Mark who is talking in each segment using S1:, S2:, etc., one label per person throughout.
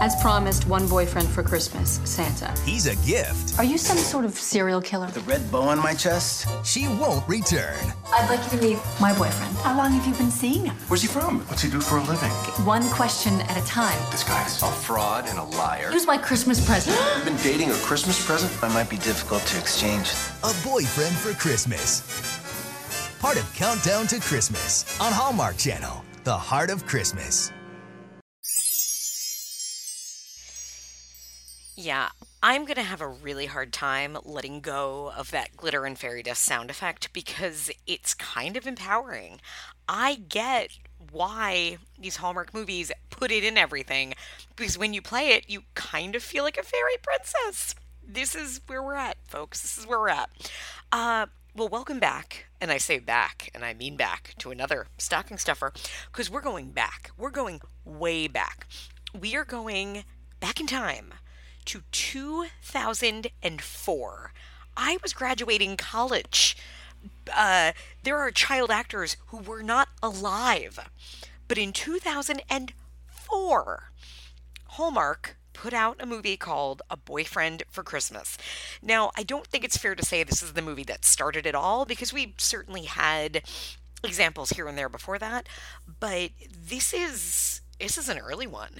S1: As promised, one boyfriend for Christmas, Santa.
S2: He's a gift.
S1: Are you some sort of serial killer?
S3: The red bow on my chest?
S2: She won't return.
S1: I'd like you to meet my boyfriend. How long have you been seeing him?
S3: Where's he from? What's he do for a living?
S1: One question at a time.
S3: This guy's a fraud and a liar.
S1: Who's my Christmas present?
S3: You've been dating a Christmas present? That might be difficult to exchange.
S2: A boyfriend for Christmas. Part of Countdown to Christmas on Hallmark Channel. The Heart of Christmas.
S4: Yeah, I'm going to have a really hard time letting go of that glitter and fairy dust sound effect because it's kind of empowering. I get why these Hallmark movies put it in everything because when you play it, you kind of feel like a fairy princess. This is where we're at, folks. This is where we're at. Uh, well, welcome back. And I say back, and I mean back to another stocking stuffer because we're going back. We're going way back. We are going back in time to 2004. I was graduating college. Uh, there are child actors who were not alive. But in 2004, Hallmark put out a movie called A Boyfriend for Christmas. Now, I don't think it's fair to say this is the movie that started it all because we certainly had examples here and there before that, but this is this is an early one.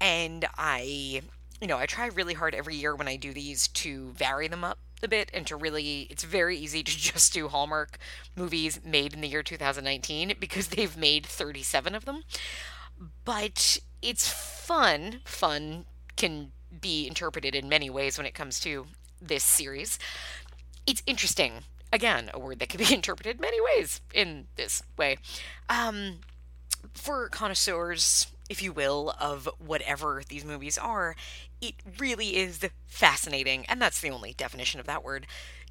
S4: And I you know, I try really hard every year when I do these to vary them up a bit and to really it's very easy to just do Hallmark movies made in the year 2019 because they've made 37 of them. But it's fun. Fun can be interpreted in many ways when it comes to this series. It's interesting. Again, a word that can be interpreted many ways in this way. Um, for connoisseurs, if you will, of whatever these movies are, it really is fascinating, and that's the only definition of that word,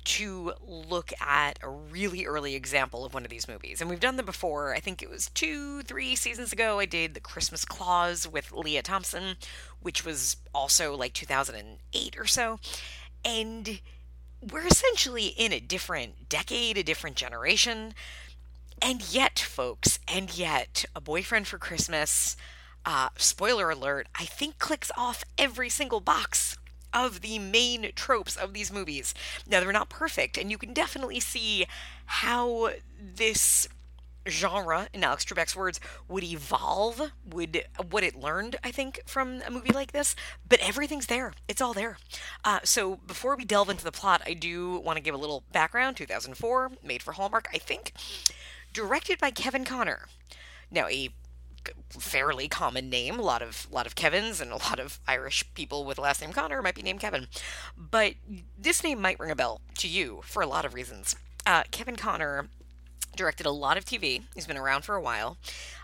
S4: to look at a really early example of one of these movies. And we've done them before. I think it was two, three seasons ago. I did The Christmas Clause with Lea Thompson, which was also like 2008 or so. And we're essentially in a different decade, a different generation. And yet, folks, and yet, A Boyfriend for Christmas, uh, spoiler alert, I think clicks off every single box of the main tropes of these movies. Now, they're not perfect, and you can definitely see how this genre, in Alex Trebek's words, would evolve, would what it learned, I think, from a movie like this. But everything's there; it's all there. Uh, so before we delve into the plot, I do want to give a little background. 2004, made for Hallmark, I think, directed by Kevin Connor. Now, a fairly common name. A lot of a lot of Kevins and a lot of Irish people with last name Connor might be named Kevin, but this name might ring a bell to you for a lot of reasons. Uh, Kevin Connor directed a lot of TV. He's been around for a while.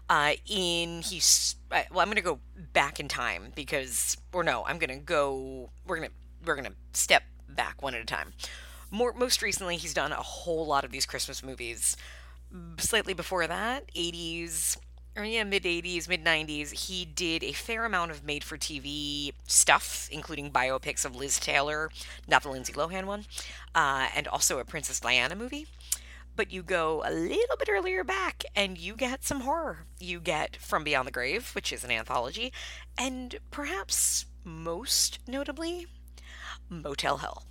S4: Uh, in he's uh, well, I'm going to go back in time because, or no, I'm going to go. We're gonna we're gonna step back one at a time. More most recently, he's done a whole lot of these Christmas movies. Slightly before that, 80s, or yeah, mid 80s, mid 90s, he did a fair amount of made for TV stuff, including biopics of Liz Taylor, not the Lindsay Lohan one, uh, and also a Princess Diana movie. But you go a little bit earlier back and you get some horror. You get From Beyond the Grave, which is an anthology, and perhaps most notably, Motel Hell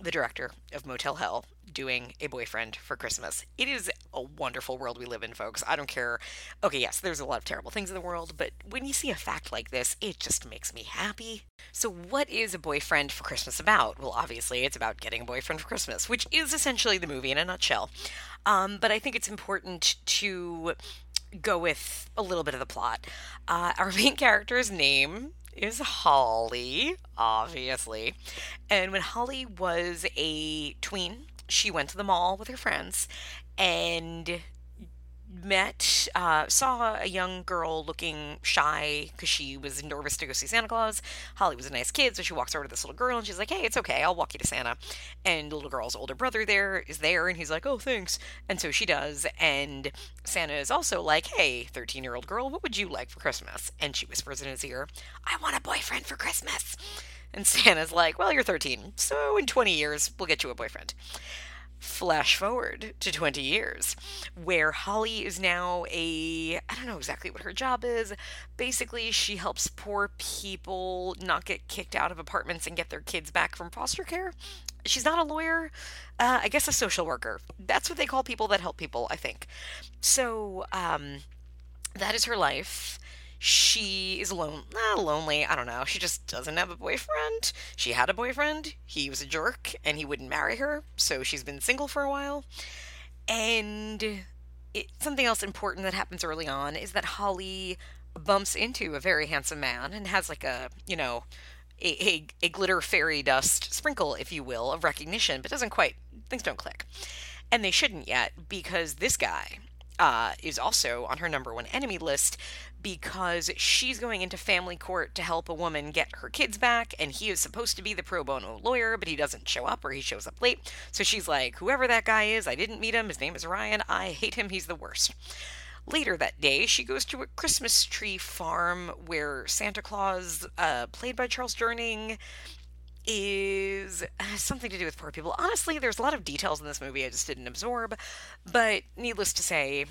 S4: the director of Motel Hell doing a boyfriend for Christmas. It is a wonderful world we live in, folks. I don't care. Okay, yes, there's a lot of terrible things in the world, but when you see a fact like this, it just makes me happy. So, what is a boyfriend for Christmas about? Well, obviously, it's about getting a boyfriend for Christmas, which is essentially the movie in a nutshell. Um, but I think it's important to go with a little bit of the plot. Uh, our main character's name is Holly, obviously. And when Holly was a tween, she went to the mall with her friends and met, uh, saw a young girl looking shy because she was nervous to go see Santa Claus. Holly was a nice kid, so she walks over to this little girl and she's like, "Hey, it's okay, I'll walk you to Santa." And the little girl's older brother there is there, and he's like, "Oh, thanks." And so she does, and Santa is also like, "Hey, thirteen-year-old girl, what would you like for Christmas?" And she whispers in his ear, "I want a boyfriend for Christmas." And Santa's like, "Well, you're 13, so in 20 years we'll get you a boyfriend." Flash forward to 20 years, where Holly is now a, I don't know exactly what her job is. Basically, she helps poor people not get kicked out of apartments and get their kids back from foster care. She's not a lawyer, uh, I guess a social worker. That's what they call people that help people, I think. So, um, that is her life she is alone not lonely i don't know she just doesn't have a boyfriend. She had a boyfriend he was a jerk and he wouldn't marry her so she's been single for a while. And it, something else important that happens early on is that holly bumps into a very handsome man and has like a you know a, a, a glitter fairy dust sprinkle if you will of recognition but doesn't quite things don't click. And they shouldn't yet because this guy uh, is also on her number one enemy list because she's going into family court to help a woman get her kids back, and he is supposed to be the pro bono lawyer, but he doesn't show up or he shows up late. So she's like, Whoever that guy is, I didn't meet him. His name is Ryan. I hate him. He's the worst. Later that day, she goes to a Christmas tree farm where Santa Claus, uh, played by Charles Durning, is something to do with poor people. Honestly, there's a lot of details in this movie I just didn't absorb, but needless to say,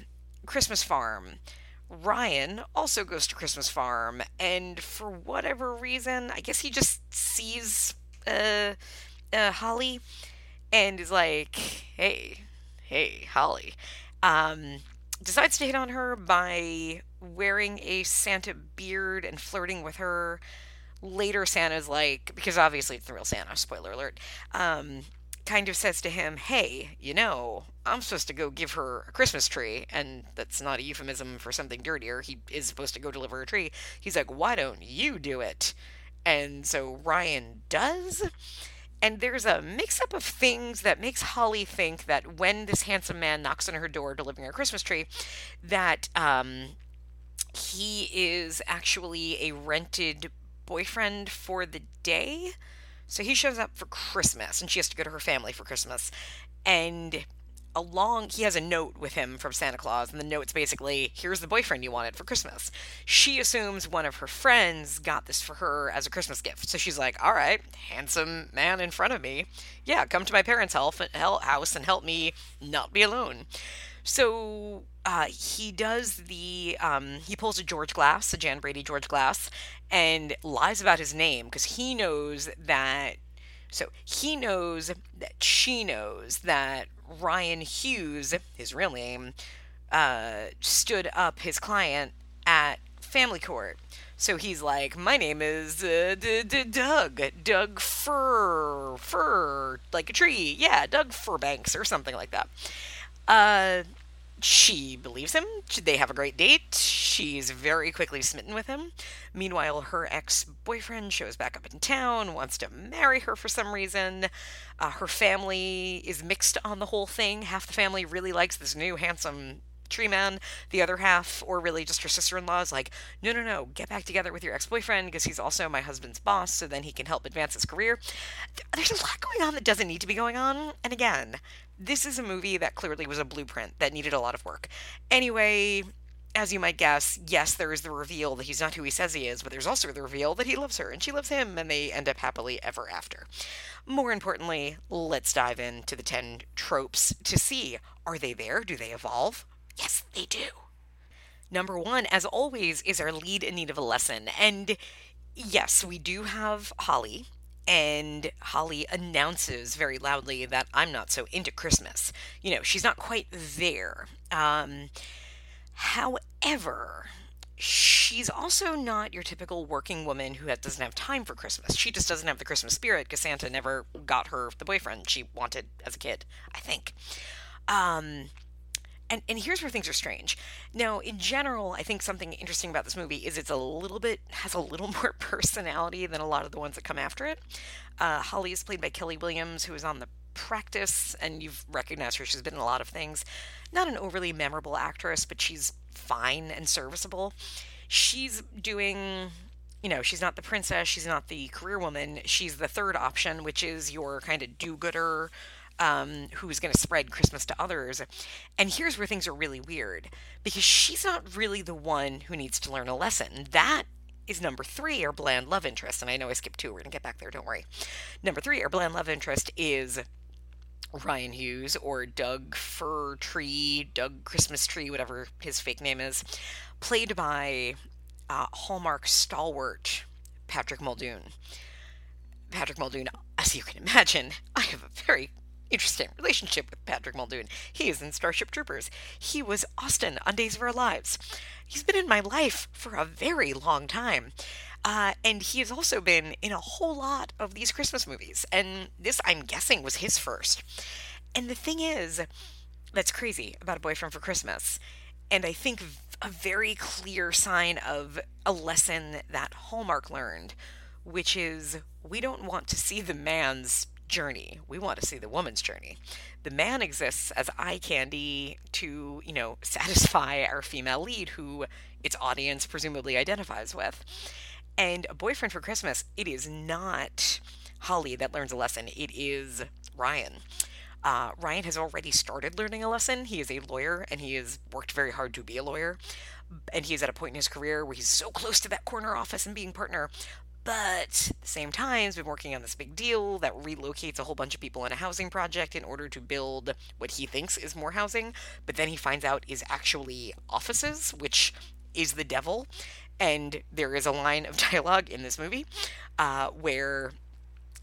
S4: Christmas Farm. Ryan also goes to Christmas Farm, and for whatever reason, I guess he just sees uh, uh, Holly and is like, "Hey, hey, Holly," um, decides to hit on her by wearing a Santa beard and flirting with her. Later Santa's like, because obviously it's the real Santa, spoiler alert, um, kind of says to him, Hey, you know, I'm supposed to go give her a Christmas tree. And that's not a euphemism for something dirtier. He is supposed to go deliver a tree. He's like, Why don't you do it? And so Ryan does. And there's a mix up of things that makes Holly think that when this handsome man knocks on her door delivering a Christmas tree, that um, he is actually a rented boyfriend for the day. So he shows up for Christmas and she has to go to her family for Christmas. And along he has a note with him from Santa Claus and the note's basically here's the boyfriend you wanted for Christmas. She assumes one of her friends got this for her as a Christmas gift. So she's like, "All right, handsome man in front of me. Yeah, come to my parents' house and help me not be alone." So uh, he does the um, he pulls a George Glass, a Jan Brady George Glass, and lies about his name because he knows that. So he knows that she knows that Ryan Hughes, his real name, uh, stood up his client at family court. So he's like, my name is uh, D- D- Doug, Doug Fir, Fir, like a tree. Yeah, Doug Furbanks or something like that. Uh, she believes him. They have a great date. She's very quickly smitten with him. Meanwhile, her ex boyfriend shows back up in town, wants to marry her for some reason. Uh, her family is mixed on the whole thing. Half the family really likes this new, handsome tree man. The other half, or really just her sister in law, is like, no, no, no, get back together with your ex boyfriend because he's also my husband's boss, so then he can help advance his career. There's a lot going on that doesn't need to be going on. And again, this is a movie that clearly was a blueprint that needed a lot of work. Anyway, as you might guess, yes, there is the reveal that he's not who he says he is, but there's also the reveal that he loves her and she loves him, and they end up happily ever after. More importantly, let's dive into the 10 tropes to see are they there? Do they evolve? Yes, they do. Number one, as always, is our lead in need of a lesson. And yes, we do have Holly, and Holly announces very loudly that I'm not so into Christmas. You know, she's not quite there. Um, however, she's also not your typical working woman who doesn't have time for Christmas. She just doesn't have the Christmas spirit because Santa never got her the boyfriend she wanted as a kid, I think. Um, and and here's where things are strange. Now, in general, I think something interesting about this movie is it's a little bit has a little more personality than a lot of the ones that come after it. Uh, Holly is played by Kelli Williams, who is on the practice, and you've recognized her. She's been in a lot of things. Not an overly memorable actress, but she's fine and serviceable. She's doing you know, she's not the princess, she's not the career woman, she's the third option, which is your kind of do gooder um, who's going to spread Christmas to others. And here's where things are really weird because she's not really the one who needs to learn a lesson. That is number three, our bland love interest. And I know I skipped two. We're going to get back there. Don't worry. Number three, our bland love interest is Ryan Hughes or Doug Fir Tree, Doug Christmas Tree, whatever his fake name is, played by uh, Hallmark stalwart Patrick Muldoon. Patrick Muldoon, as you can imagine, I have a very interesting relationship with Patrick Muldoon. He is in Starship Troopers. He was Austin on Days of Our Lives. He's been in my life for a very long time. Uh, and he has also been in a whole lot of these Christmas movies. And this, I'm guessing, was his first. And the thing is, that's crazy about A Boyfriend for Christmas. And I think a very clear sign of a lesson that Hallmark learned, which is we don't want to see the man's journey. We want to see the woman's journey. The man exists as eye candy to, you know, satisfy our female lead who its audience presumably identifies with. And a boyfriend for Christmas, it is not Holly that learns a lesson, it is Ryan. Uh, Ryan has already started learning a lesson. He is a lawyer and he has worked very hard to be a lawyer. And he is at a point in his career where he's so close to that corner office and being partner. But at the same time, he's been working on this big deal that relocates a whole bunch of people in a housing project in order to build what he thinks is more housing. But then he finds out is actually offices, which is the devil. And there is a line of dialogue in this movie uh, where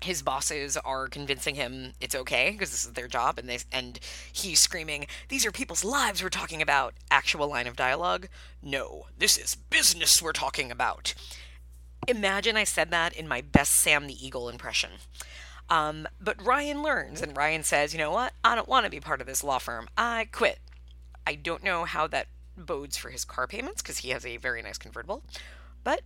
S4: his bosses are convincing him it's okay because this is their job and they and he's screaming these are people's lives we're talking about actual line of dialogue no this is business we're talking about imagine i said that in my best sam the eagle impression um, but ryan learns and ryan says you know what i don't want to be part of this law firm i quit i don't know how that bodes for his car payments because he has a very nice convertible. But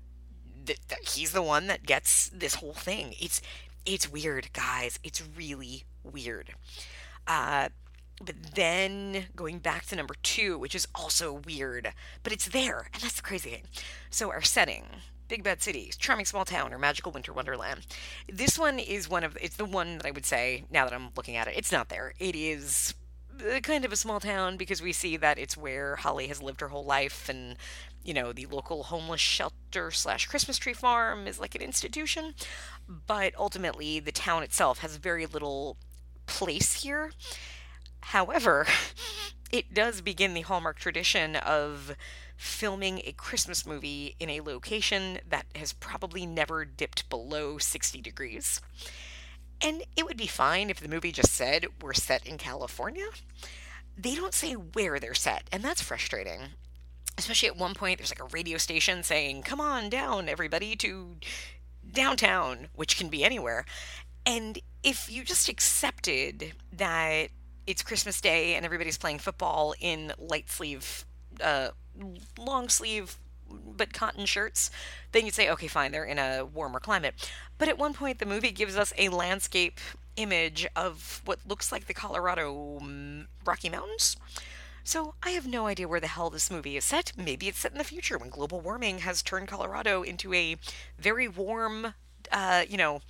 S4: th- th- he's the one that gets this whole thing. It's it's weird, guys. It's really weird. Uh, but then going back to number two, which is also weird, but it's there, and that's the crazy thing. So our setting, Big Bad City, Charming Small Town, or Magical Winter Wonderland. This one is one of it's the one that I would say now that I'm looking at it. It's not there. It is uh, kind of a small town because we see that it's where Holly has lived her whole life, and you know the local homeless shelter slash Christmas tree farm is like an institution. But ultimately, the town itself has very little place here. However, it does begin the Hallmark tradition of filming a Christmas movie in a location that has probably never dipped below 60 degrees. And it would be fine if the movie just said, we're set in California. They don't say where they're set, and that's frustrating. Especially at one point, there's like a radio station saying, come on down, everybody, to downtown, which can be anywhere. And if you just accepted that it's Christmas Day and everybody's playing football in light sleeve, uh, long sleeve but cotton shirts, then you'd say, okay, fine, they're in a warmer climate. But at one point, the movie gives us a landscape image of what looks like the Colorado mm, Rocky Mountains. So I have no idea where the hell this movie is set. Maybe it's set in the future when global warming has turned Colorado into a very warm, uh, you know,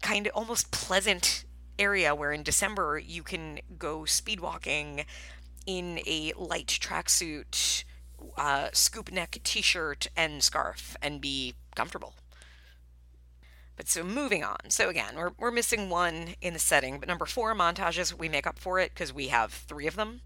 S4: kind of almost pleasant area where in December you can go speed walking in a light tracksuit uh, scoop neck t shirt and scarf and be comfortable. But so moving on. So again, we're, we're missing one in the setting, but number four montages, we make up for it because we have three of them.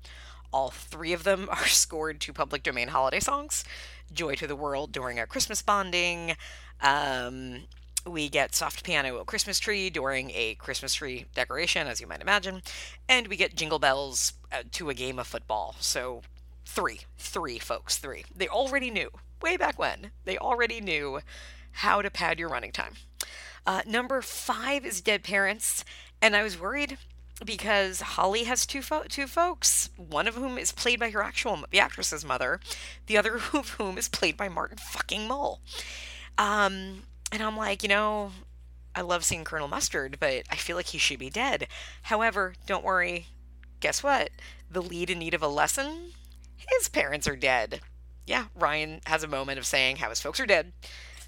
S4: All three of them are scored to public domain holiday songs. Joy to the World during a Christmas bonding. Um, we get soft piano a Christmas tree during a Christmas tree decoration, as you might imagine. And we get jingle bells uh, to a game of football. So three, three folks, three. They already knew, way back when, they already knew how to pad your running time. Uh, number five is Dead Parents, and I was worried because Holly has two fo- two folks, one of whom is played by her actual the actress's mother, the other of whom is played by Martin fucking Mull. Um, and I'm like, you know, I love seeing Colonel Mustard, but I feel like he should be dead. However, don't worry. Guess what? The lead in need of a lesson his parents are dead. Yeah, Ryan has a moment of saying how his folks are dead.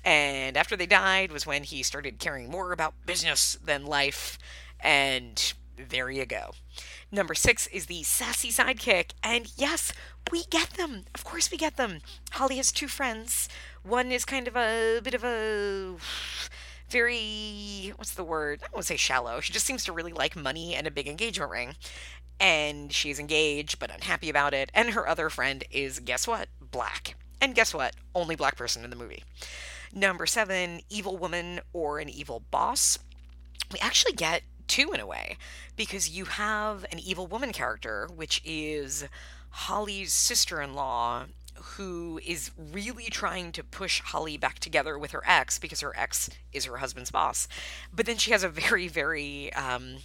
S4: And after they died was when he started caring more about business than life. And there you go. Number six is the sassy sidekick. And yes, we get them. Of course, we get them. Holly has two friends. One is kind of a bit of a very, what's the word? I don't say shallow. She just seems to really like money and a big engagement ring. And she's engaged but unhappy about it. And her other friend is, guess what? Black. And guess what? Only black person in the movie. Number seven, evil woman or an evil boss. We actually get two in a way because you have an evil woman character, which is Holly's sister in law, who is really trying to push Holly back together with her ex because her ex is her husband's boss. But then she has a very, very, um,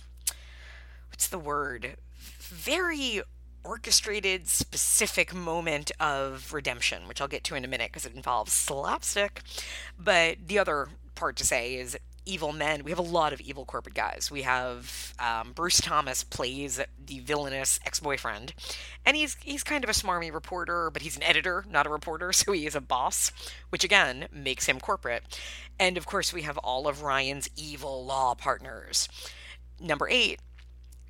S4: what's the word? Very orchestrated, specific moment of redemption, which I'll get to in a minute because it involves slapstick. But the other part to say is evil men. We have a lot of evil corporate guys. We have um, Bruce Thomas plays the villainous ex-boyfriend, and he's he's kind of a smarmy reporter, but he's an editor, not a reporter, so he is a boss, which again makes him corporate. And of course, we have all of Ryan's evil law partners. Number eight,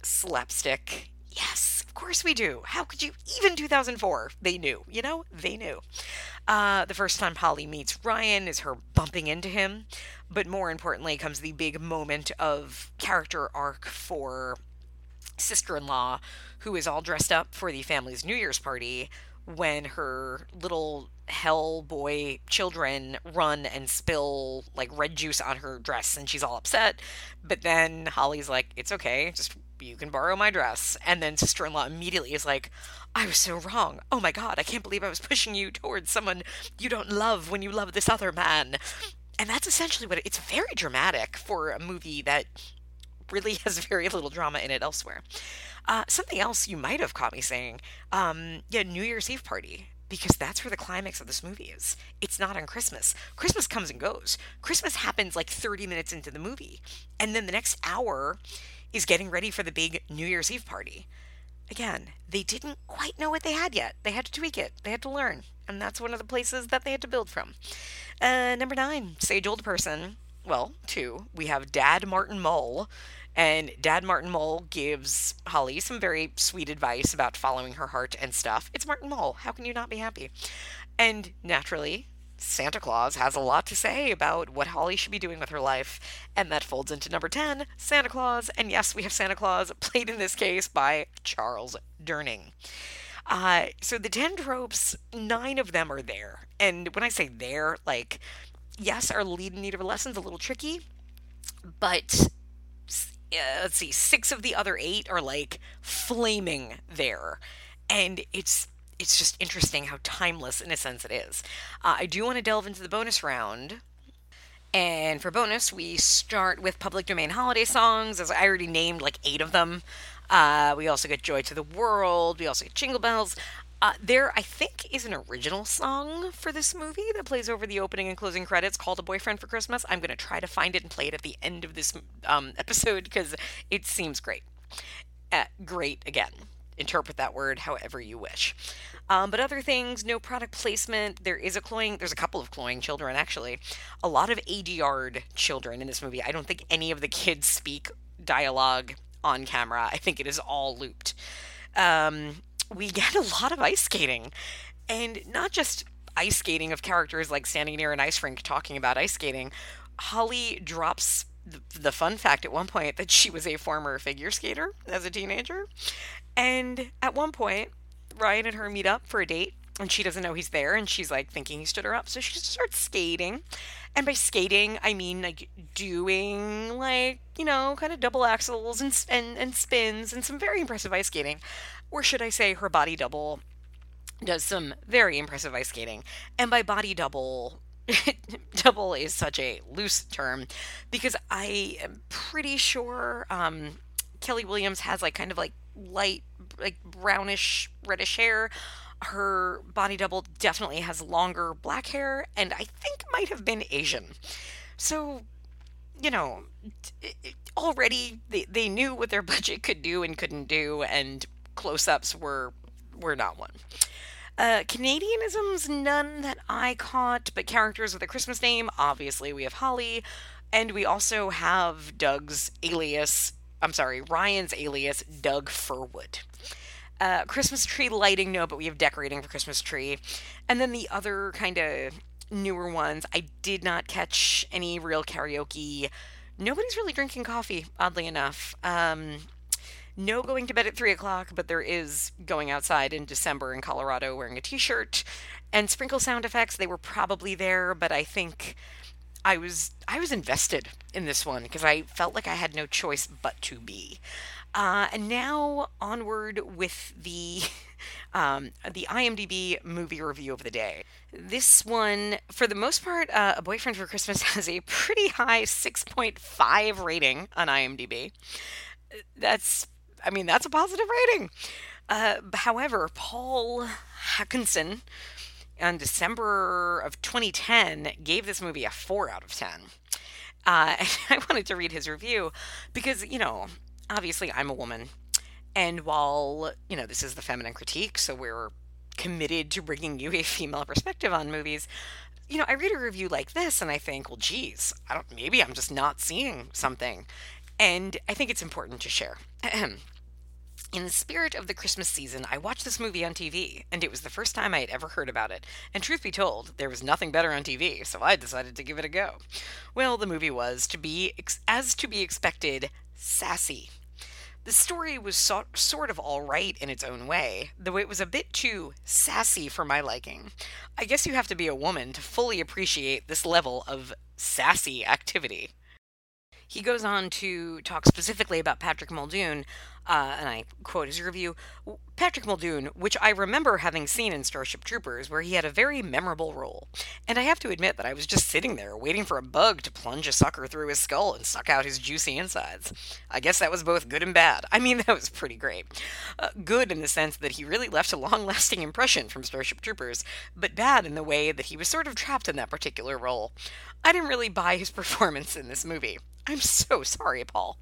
S4: slapstick. Yes, of course we do. How could you? Even 2004, they knew. You know, they knew. Uh, the first time Holly meets Ryan is her bumping into him, but more importantly comes the big moment of character arc for sister in law, who is all dressed up for the family's New Year's party when her little hell boy children run and spill like red juice on her dress and she's all upset. But then Holly's like, it's okay, just you can borrow my dress. And then sister in law immediately is like, I was so wrong. Oh my god, I can't believe I was pushing you towards someone you don't love when you love this other man. And that's essentially what it, it's very dramatic for a movie that really has very little drama in it elsewhere. Uh, something else you might have caught me saying, um, yeah, New Year's Eve party because that's where the climax of this movie is. It's not on Christmas. Christmas comes and goes. Christmas happens like 30 minutes into the movie. And then the next hour is getting ready for the big New Year's Eve party. Again, they didn't quite know what they had yet. They had to tweak it, they had to learn. And that's one of the places that they had to build from. Uh, number nine, sage old person. Well, two. We have Dad Martin Mull. And Dad Martin Mull gives Holly some very sweet advice about following her heart and stuff. It's Martin Mull. How can you not be happy? And naturally, Santa Claus has a lot to say about what Holly should be doing with her life, and that folds into number 10, Santa Claus. And yes, we have Santa Claus, played in this case by Charles Durning. Uh, so the 10 tropes, nine of them are there. And when I say there, like, yes, our lead in need of a lesson is a little tricky, but uh, let's see, six of the other eight are like flaming there. And it's it's just interesting how timeless, in a sense, it is. Uh, I do want to delve into the bonus round. And for bonus, we start with public domain holiday songs, as I already named like eight of them. Uh, we also get Joy to the World. We also get Jingle Bells. Uh, there, I think, is an original song for this movie that plays over the opening and closing credits called A Boyfriend for Christmas. I'm going to try to find it and play it at the end of this um, episode because it seems great. Uh, great, again interpret that word however you wish. Um, but other things, no product placement. There is a cloying. There's a couple of cloying children actually. A lot of ADR children in this movie. I don't think any of the kids speak dialogue on camera. I think it is all looped. Um, we get a lot of ice skating, and not just ice skating of characters like standing near an ice rink talking about ice skating. Holly drops the fun fact at one point that she was a former figure skater as a teenager and at one point, Ryan and her meet up for a date, and she doesn't know he's there, and she's like thinking he stood her up. So she just starts skating. And by skating, I mean like doing like, you know, kind of double axels and, and, and spins and some very impressive ice skating. Or should I say, her body double does some very impressive ice skating. And by body double, double is such a loose term because I am pretty sure um, Kelli Williams has like kind of like light, like brownish, reddish hair. Her body double definitely has longer black hair, and I think might have been Asian. So, you know, already they, they knew what their budget could do and couldn't do, and close ups were were not one. Uh, Canadianisms, none that I caught, but characters with a Christmas name. Obviously, we have Holly, and we also have Doug's alias I'm sorry, Ryan's alias, Doug Furwood. Uh, Christmas tree lighting, no, but we have decorating for Christmas tree. And then the other kind of newer ones. I did not catch any real karaoke. Nobody's really drinking coffee, oddly enough. Um, no going to bed at three o'clock, but there is going outside in December in Colorado wearing a t shirt. And sprinkle sound effects, they were probably there, but I think I was I was invested in this one because I felt like I had no choice but to be. Uh, and now onward with the um, the IMDb movie review of the day. This one, for the most part, uh, A Boyfriend for Christmas has a pretty high 6.5 rating on IMDb. That's, I mean, that's a positive rating. Uh, however, Paul Hackinson in December of 2010 gave this movie a 4 out of 10. Uh, and I wanted to read his review because, you know, obviously I'm a woman. And while, you know, this is the feminine critique, so we're committed to bringing you a female perspective on movies, you know, I read a review like this and I think, well, geez, I don't, maybe I'm just not seeing something. And I think it's important to share. In the spirit of the Christmas season, I watched this movie on TV, and it was the first time I had ever heard about it. And truth be told, there was nothing better on TV, so I decided to give it a go. Well, the movie was, to be as to be expected, sassy. The story was so, sort of all right in its own way, though it was a bit too sassy for my liking. I guess you have to be a woman to fully appreciate this level of sassy activity. He goes on to talk specifically about Patrick Muldoon, uh, and I quote his review Patrick Muldoon, which I remember having seen in Starship Troopers, where he had a very memorable role. And I have to admit that I was just sitting there waiting for a bug to plunge a sucker through his skull and suck out his juicy insides. I guess that was both good and bad. I mean, that was pretty great. Uh, good in the sense that he really left a long lasting impression from Starship Troopers, but bad in the way that he was sort of trapped in that particular role. I didn't really buy his performance in this movie. I'm so sorry, Paul.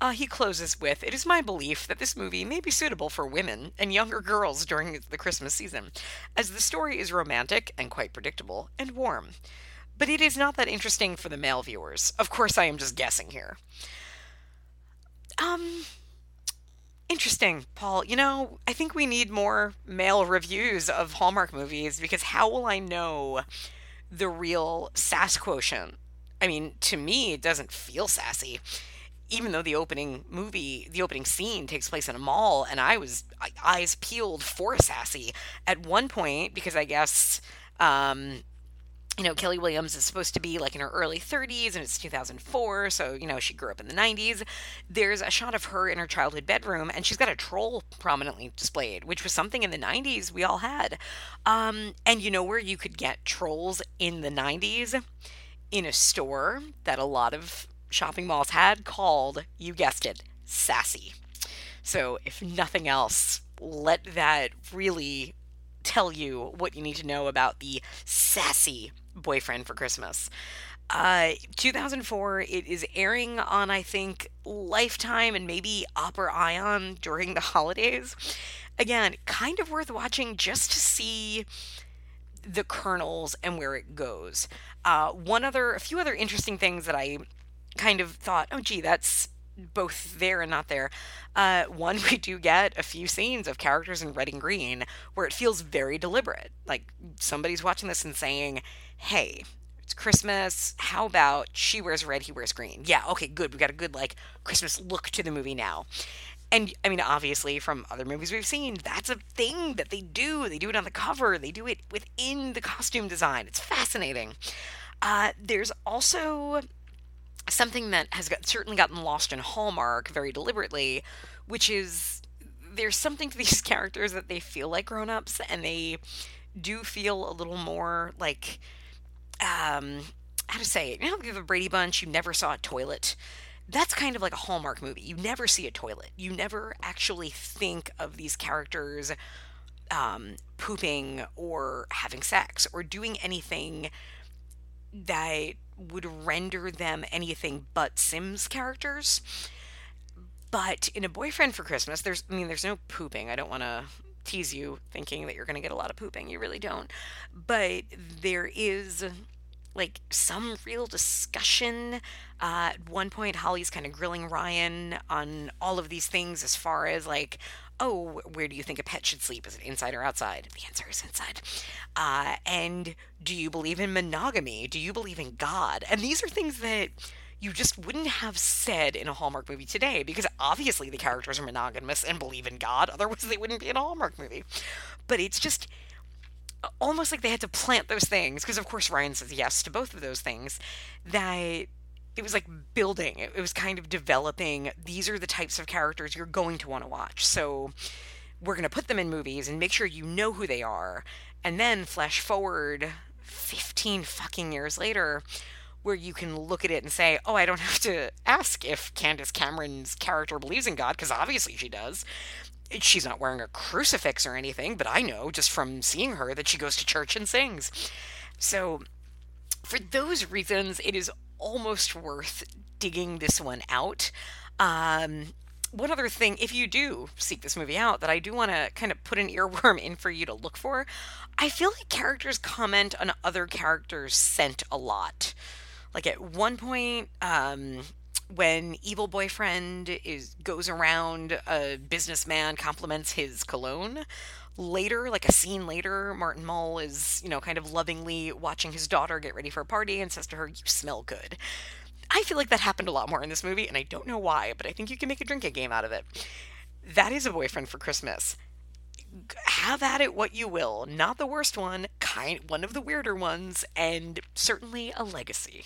S4: Uh, he closes with It is my belief that this movie may be suitable for women and younger girls during the Christmas season, as the story is romantic and quite predictable and warm. But it is not that interesting for the male viewers. Of course, I am just guessing here. Um, interesting, Paul. You know, I think we need more male reviews of Hallmark movies because how will I know the real sass quotient I mean, to me, it doesn't feel sassy. Even though the opening movie, the opening scene takes place in a mall, and I was eyes peeled for sassy at one point because I guess um, you know, Kelli Williams is supposed to be like in her early 30s and it's 2004, so, you know, she grew up in the 90s. There's a shot of her in her childhood bedroom and she's got a troll prominently displayed, which was something in the 90s we all had. Um, and you know where you could get trolls in the 90s? in a store that a lot of shopping malls had called, you guessed it, Sassy. So, if nothing else, let that really tell you what you need to know about the sassy boyfriend for Christmas. Uh, 2004, it is airing on, I think, Lifetime and maybe Opera Ion during the holidays. Again, kind of worth watching just to see the kernels and where it goes. Uh, one other, a few other interesting things that I kind of thought, oh, gee, that's both there and not there. Uh, one, we do get a few scenes of characters in red and green where it feels very deliberate. Like somebody's watching this and saying, hey, it's Christmas. How about she wears red, he wears green? Yeah, okay, good. We've got a good, like, Christmas look to the movie now. And I mean, obviously, from other movies we've seen, that's a thing that they do. They do it on the cover, they do it within the costume design. It's fascinating. Uh, there's also something that has got, certainly gotten lost in Hallmark very deliberately, which is there's something to these characters that they feel like grown ups and they do feel a little more like, um, how to say it? You know, the Brady Bunch, you never saw a toilet that's kind of like a Hallmark movie. You never see a toilet. You never actually think of these characters um, pooping or having sex or doing anything that would render them anything but Sims characters. But in a boyfriend for Christmas, there's I mean there's no pooping. I don't want to tease you thinking that you're going to get a lot of pooping. You really don't. But there is like some real discussion. Uh, at one point, Holly's kind of grilling Ryan on all of these things as far as like, oh, where do you think a pet should sleep? Is it inside or outside? The answer is inside. Uh, and do you believe in monogamy? Do you believe in God? And these are things that you just wouldn't have said in a Hallmark movie today because obviously the characters are monogamous and believe in God, otherwise they wouldn't be in a Hallmark movie. But it's just almost like they had to plant those things because of course Ryan says yes to both of those things that it was like building. It, was kind of developing. These are the types of characters you're going to want to watch. So we're going to put them in movies and make sure you know who they are. And then flash forward 15 fucking years later where you can look at it and say, oh, I don't have to ask if Candace Cameron's character believes in God, because obviously she does. She's not wearing a crucifix or anything, but I know just from seeing her that she goes to church and sings. So, for those reasons, it is almost worth digging this one out. Um, one other thing, if you do seek this movie out, that I do want to kind of put an earworm in for you to look for, I feel like characters comment on other characters' scent a lot. Like at one point, um, when evil boyfriend is goes around a businessman compliments his cologne. Later like a scene later martin mull is you know kind of lovingly watching his daughter get ready for a party and says to her you smell good. I feel like that happened a lot more in this movie and i don't know why but i think you can make a drinking game out of it. That is a boyfriend for christmas. Have at it what you will. Not the worst one kind one of the weirder ones and certainly a legacy